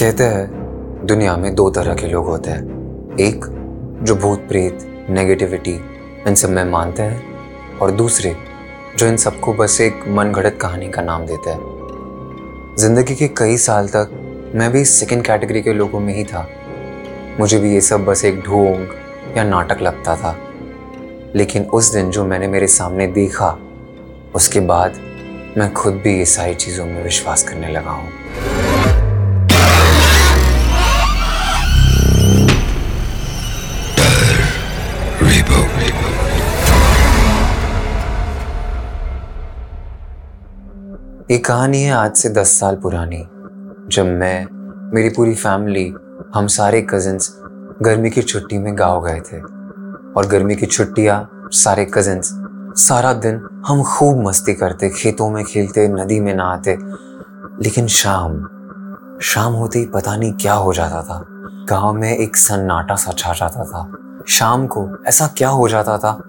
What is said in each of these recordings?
कहते हैं, दुनिया में दो तरह के लोग होते हैं। एक, जो भूत, प्रेत नेगेटिविटी इन सब में मानते हैं, और दूसरे, जो इन सबको बस एक मन घड़त कहानी का नाम देते हैं। ज़िंदगी के कई साल तक मैं भी सेकंड कैटेगरी के लोगों में ही था। मुझे भी ये सब बस एक ढोंग या नाटक लगता था। लेकिन उस दिन जो मैंने मेरे सामने देखा, उसके बाद मैं खुद भी ये सारी चीज़ों में विश्वास करने लगा हूँ। एक कहानी है आज से दस साल पुरानी, जब मैं, मेरी पूरी फैमिली हम सारे कजिन्स गर्मी की छुट्टी में गाँव गए थे। और गर्मी की छुट्टियाँ सारे कजिन्स सारा दिन हम खूब मस्ती करते, खेतों में खेलते, नदी में नहाते। लेकिन शाम शाम होते ही पता नहीं क्या हो जाता था। गाँव में एक सन्नाटा सा छा जाता था। शाम को ऐसा क्या हो जाता था,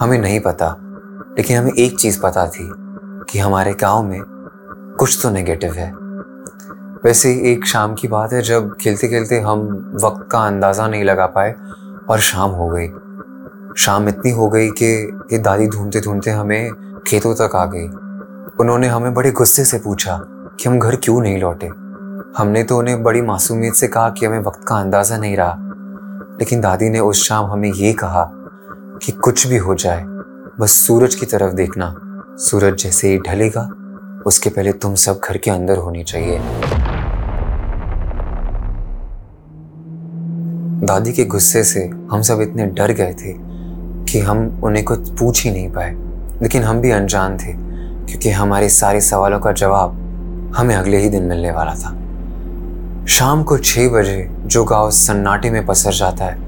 हमें नहीं पता। लेकिन हमें एक चीज़ पता थी कि हमारे गाँव में कुछ तो नेगेटिव है। वैसे एक शाम की बात है, जब खेलते खेलते हम वक्त का अंदाज़ा नहीं लगा पाए और शाम हो गई। शाम इतनी हो गई कि ये दादी ढूंढते ढूंढते हमें खेतों तक आ गई। उन्होंने हमें बड़े गुस्से से पूछा कि हम घर क्यों नहीं लौटे? हमने तो उन्हें बड़ी मासूमियत से कहा कि हमें वक्त का अंदाज़ा नहीं रहा। लेकिन दादी ने उस शाम हमें ये कहा कि कुछ भी हो जाए, बस सूरज की तरफ़ देखना। सूरज जैसे ही ढलेगा उसके पहले तुम सब घर के अंदर होनी चाहिए। दादी के गुस्से से हम सब इतने डर गए थे कि हम उन्हें कुछ पूछ ही नहीं पाए। लेकिन हम भी अनजान थे, क्योंकि हमारे सारे सवालों का जवाब हमें अगले ही दिन मिलने वाला था। शाम को छः बजे जो गाँव सन्नाटे में पसर जाता है,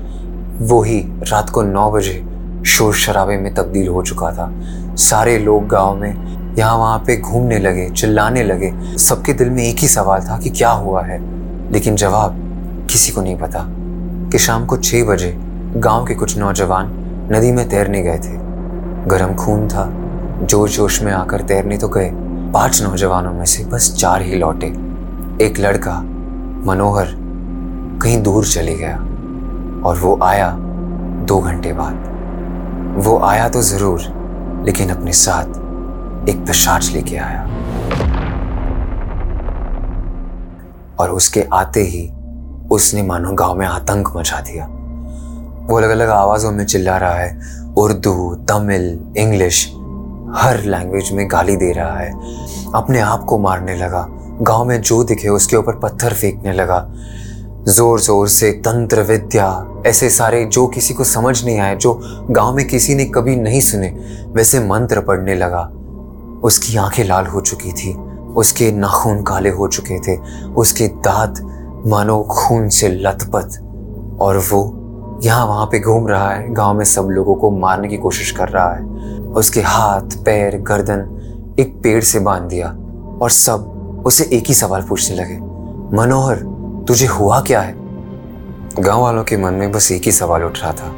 वो ही रात को नौ बजे शोर शराबे में तब्दील हो चुका था। सारे लोग गाँव में यहाँ वहाँ पे घूमने लगे, चिल्लाने लगे। सबके दिल में एक ही सवाल था कि क्या हुआ है? लेकिन जवाब किसी को नहीं पता कि शाम को छः बजे गाँव के कुछ नौजवान नदी में तैरने गए थे। गर्म खून था जोश जोश में आकर तैरने तो गए। पाँच नौजवानों में से बस चार ही लौटे। एक लड़का, मनोहर, कहीं दूर चले गया और वो आया दो घंटे बाद। वो आया तो ज़रूर, लेकिन अपने साथ एक पिशाच लेके आया। और उसके आते ही उसने मानो गाँव में आतंक मचा दिया। वो अलग अलग आवाजों में चिल्ला रहा है। उर्दू, तमिल, इंग्लिश, हर लैंग्वेज में गाली दे रहा है। अपने आप को मारने लगा। गाँव में जो दिखे उसके ऊपर पत्थर फेंकने लगा। ज़ोर ज़ोर से तंत्र, विद्या, ऐसे सारे जो किसी को समझ नहीं आए, जो गाँव में किसी ने कभी नहीं सुने, वैसे मंत्र पढ़ने लगा। उसकी आँखें लाल हो चुकी थी, उसके नाखून काले हो चुके थे, उसके दांत मानो खून से लथपथ। और वो यहाँ वहाँ पे घूम रहा है, गाँव में सब लोगों को मारने की कोशिश कर रहा है। उसके हाथ, पैर, गर्दन एक पेड़ से बाँध दिया और सब उसे एक ही सवाल पूछने लगे, मनोहर, तुझे हुआ क्या है? गाँव वालों के मन में बस एक ही सवाल उठ रहा था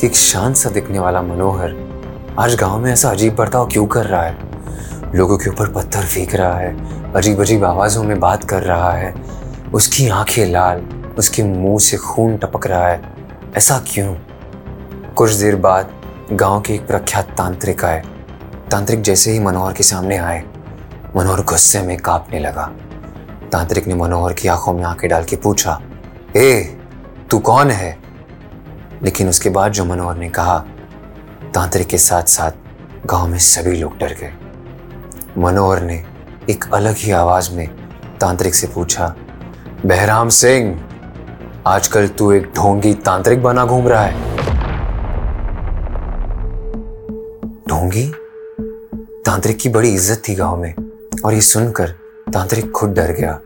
कि एक शांत सा दिखने वाला मनोहर आज गाँव में ऐसा अजीब बर्ताव क्यों कर रहा है? लोगों के ऊपर पत्थर फेंक रहा है अजीब अजीब आवाज़ों में बात कर रहा है। उसकी आँखें लाल, उसके मुँह से खून टपक रहा है। ऐसा क्यों? कुछ देर बाद गाँव के एक प्रख्यात तांत्रिक आए। तांत्रिक जैसे ही मनोहर के सामने आए, मनोहर गुस्से में कांपने लगा। तांत्रिक ने मनोहर की आँखों में आँखें डाल के पूछा, ए, तू कौन है? लेकिन उसके बाद जो मनोहर ने कहा, तांत्रिक के साथ साथ गाँव में सभी लोग डर गए। मनोहर ने एक अलग ही आवाज़ में तांत्रिक से पूछा, बहराम सिंह, आजकल तू एक ढोंगी तांत्रिक बना घूम रहा है। ढोंगी? तांत्रिक की बड़ी इज़्ज़त थी गाँव में और ये सुनकर तांत्रिक खुद डर गया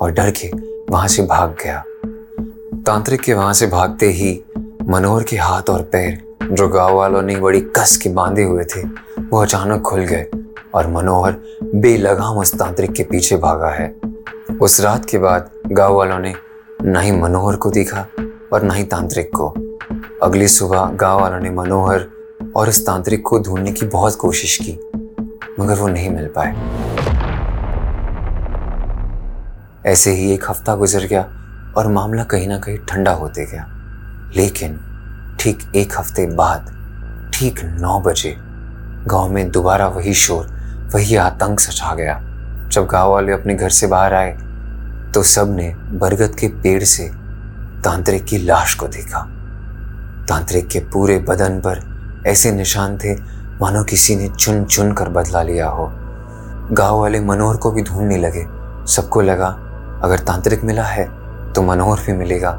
और डर के वहाँ से भाग गया। तांत्रिक के वहाँ से भागते ही मनोहर के हाथ और पैर जो गाँव वालों ने बड़ी कस के बांधे हुए थे, वो अचानक खुल गए और मनोहर बेलगाम उस तांत्रिक के पीछे भागा है। उस रात के बाद गाँव वालों ने न ही मनोहर को देखा और न ही तांत्रिक को। अगली सुबह गाँव वालों ने मनोहर और उस तांत्रिक को ढूँढने की बहुत कोशिश की, मगर वो नहीं मिल पाए। ऐसे ही एक हफ़्ता गुजर गया और मामला कहीं ना कहीं ठंडा होते गया। लेकिन ठीक एक हफ़्ते बाद, ठीक नौ बजे गाँव में दोबारा वही शोर वही आतंक सचा गया। जब गाँव वाले अपने घर से बाहर आए तो सबने बरगद के पेड़ से तांत्रिक की लाश को देखा। तांत्रिक के पूरे बदन पर ऐसे निशान थे, मानो किसी ने चुन चुन कर बदला लिया हो। गाँव वाले मनोहर को भी ढूँढने लगे। सबको लगा, अगर तांत्रिक मिला है तो मनोहर भी मिलेगा।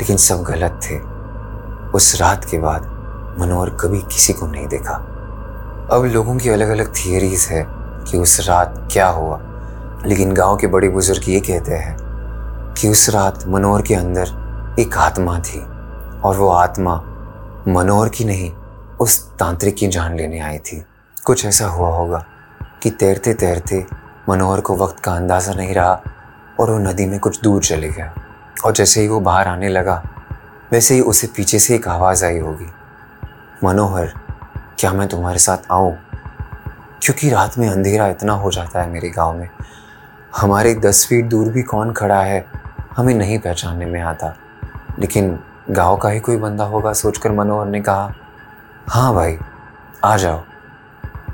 लेकिन सब गलत थे। उस रात के बाद मनोहर कभी किसी को नहीं देखा। अब लोगों की अलग अलग थियरीज है कि उस रात क्या हुआ। लेकिन गाँव के बड़े बुज़ुर्ग ये कहते हैं कि उस रात मनोहर के अंदर एक आत्मा थी और वो आत्मा मनोहर की नहीं, उस तांत्रिक की जान लेने आई थी। कुछ ऐसा हुआ होगा कि तैरते तैरते मनोहर को वक्त का अंदाज़ा नहीं रहा और वो नदी में कुछ दूर चले गया और जैसे ही वो बाहर आने लगा, वैसे ही उसे पीछे से एक आवाज़ आई होगी। मनोहर क्या मैं तुम्हारे साथ आऊँ? क्योंकि रात में अंधेरा इतना हो जाता है मेरे गाँव में। हमारे दस फीट दूर भी कौन खड़ा है, हमें नहीं पहचानने में आता। लेकिन गाँव का ही कोई बंदा होगा, सोचकर मनोहर ने कहा हाँ भाई, आ जाओ।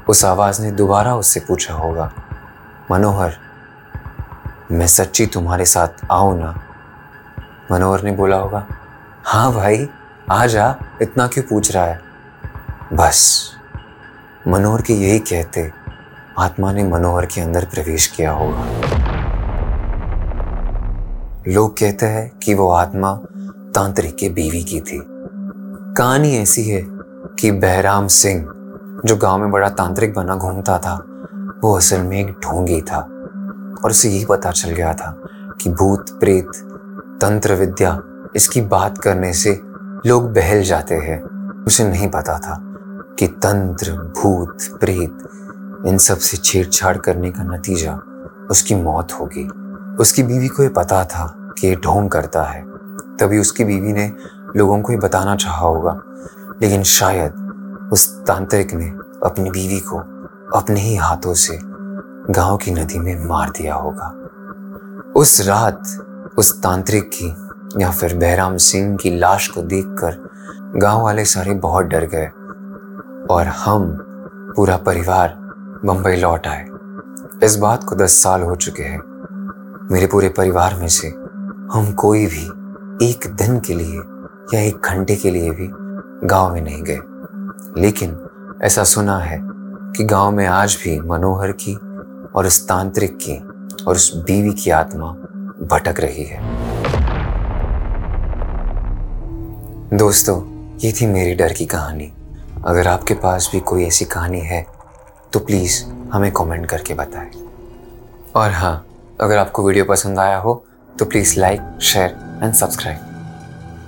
उस आवाज़ ने दोबारा उससे पूछा होगा, मनोहर, मैं सच्ची तुम्हारे साथ आऊँ ना? मनोहर ने बोला होगा हाँ भाई, आ जा, इतना क्यों पूछ रहा है? बस। मनोहर के यही कहते, आत्मा ने मनोहर के अंदर प्रवेश किया होगा। लोग कहते हैं कि वो आत्मा तांत्रिक के बीवी की थी। कहानी ऐसी है कि बहराम सिंह, जो गाँव में बड़ा तांत्रिक बना घूमता था, वो असल में एक ढोंगी था। और उसे यही पता चल गया था कि भूत, प्रेत, तंत्र विद्या, इसकी बात करने से लोग बहल जाते हैं। उसे नहीं पता था। कि तंत्र, भूत, प्रेत, इन सबसे छेड़छाड़ करने का नतीजा उसकी मौत होगी उसकी बीवी को ये पता था कि ये ढोंग करता है। तभी उसकी बीवी ने लोगों को ये बताना चाहा होगा। लेकिन शायद उस तांत्रिक ने अपनी बीवी को अपने ही हाथों से गाँव की नदी में मार दिया होगा। उस रात उस तांत्रिक की या फिर बहराम सिंह की लाश को देखकर गाँव वाले सारे बहुत डर गए। और हम पूरा परिवार मुंबई लौट आए। इस बात को दस साल हो चुके हैं। मेरे पूरे परिवार में से हम कोई भी एक दिन के लिए या एक घंटे के लिए भी गाँव में नहीं गए। लेकिन ऐसा सुना है कि गाँव में आज भी मनोहर की और उस तांत्रिक की और उस बीवी की आत्मा भटक रही है। दोस्तों, ये थी मेरी डर की कहानी। अगर आपके पास भी कोई ऐसी कहानी है तो प्लीज़ हमें कमेंट करके बताएँ। और हाँ अगर आपको वीडियो पसंद आया हो तो please like share and subscribe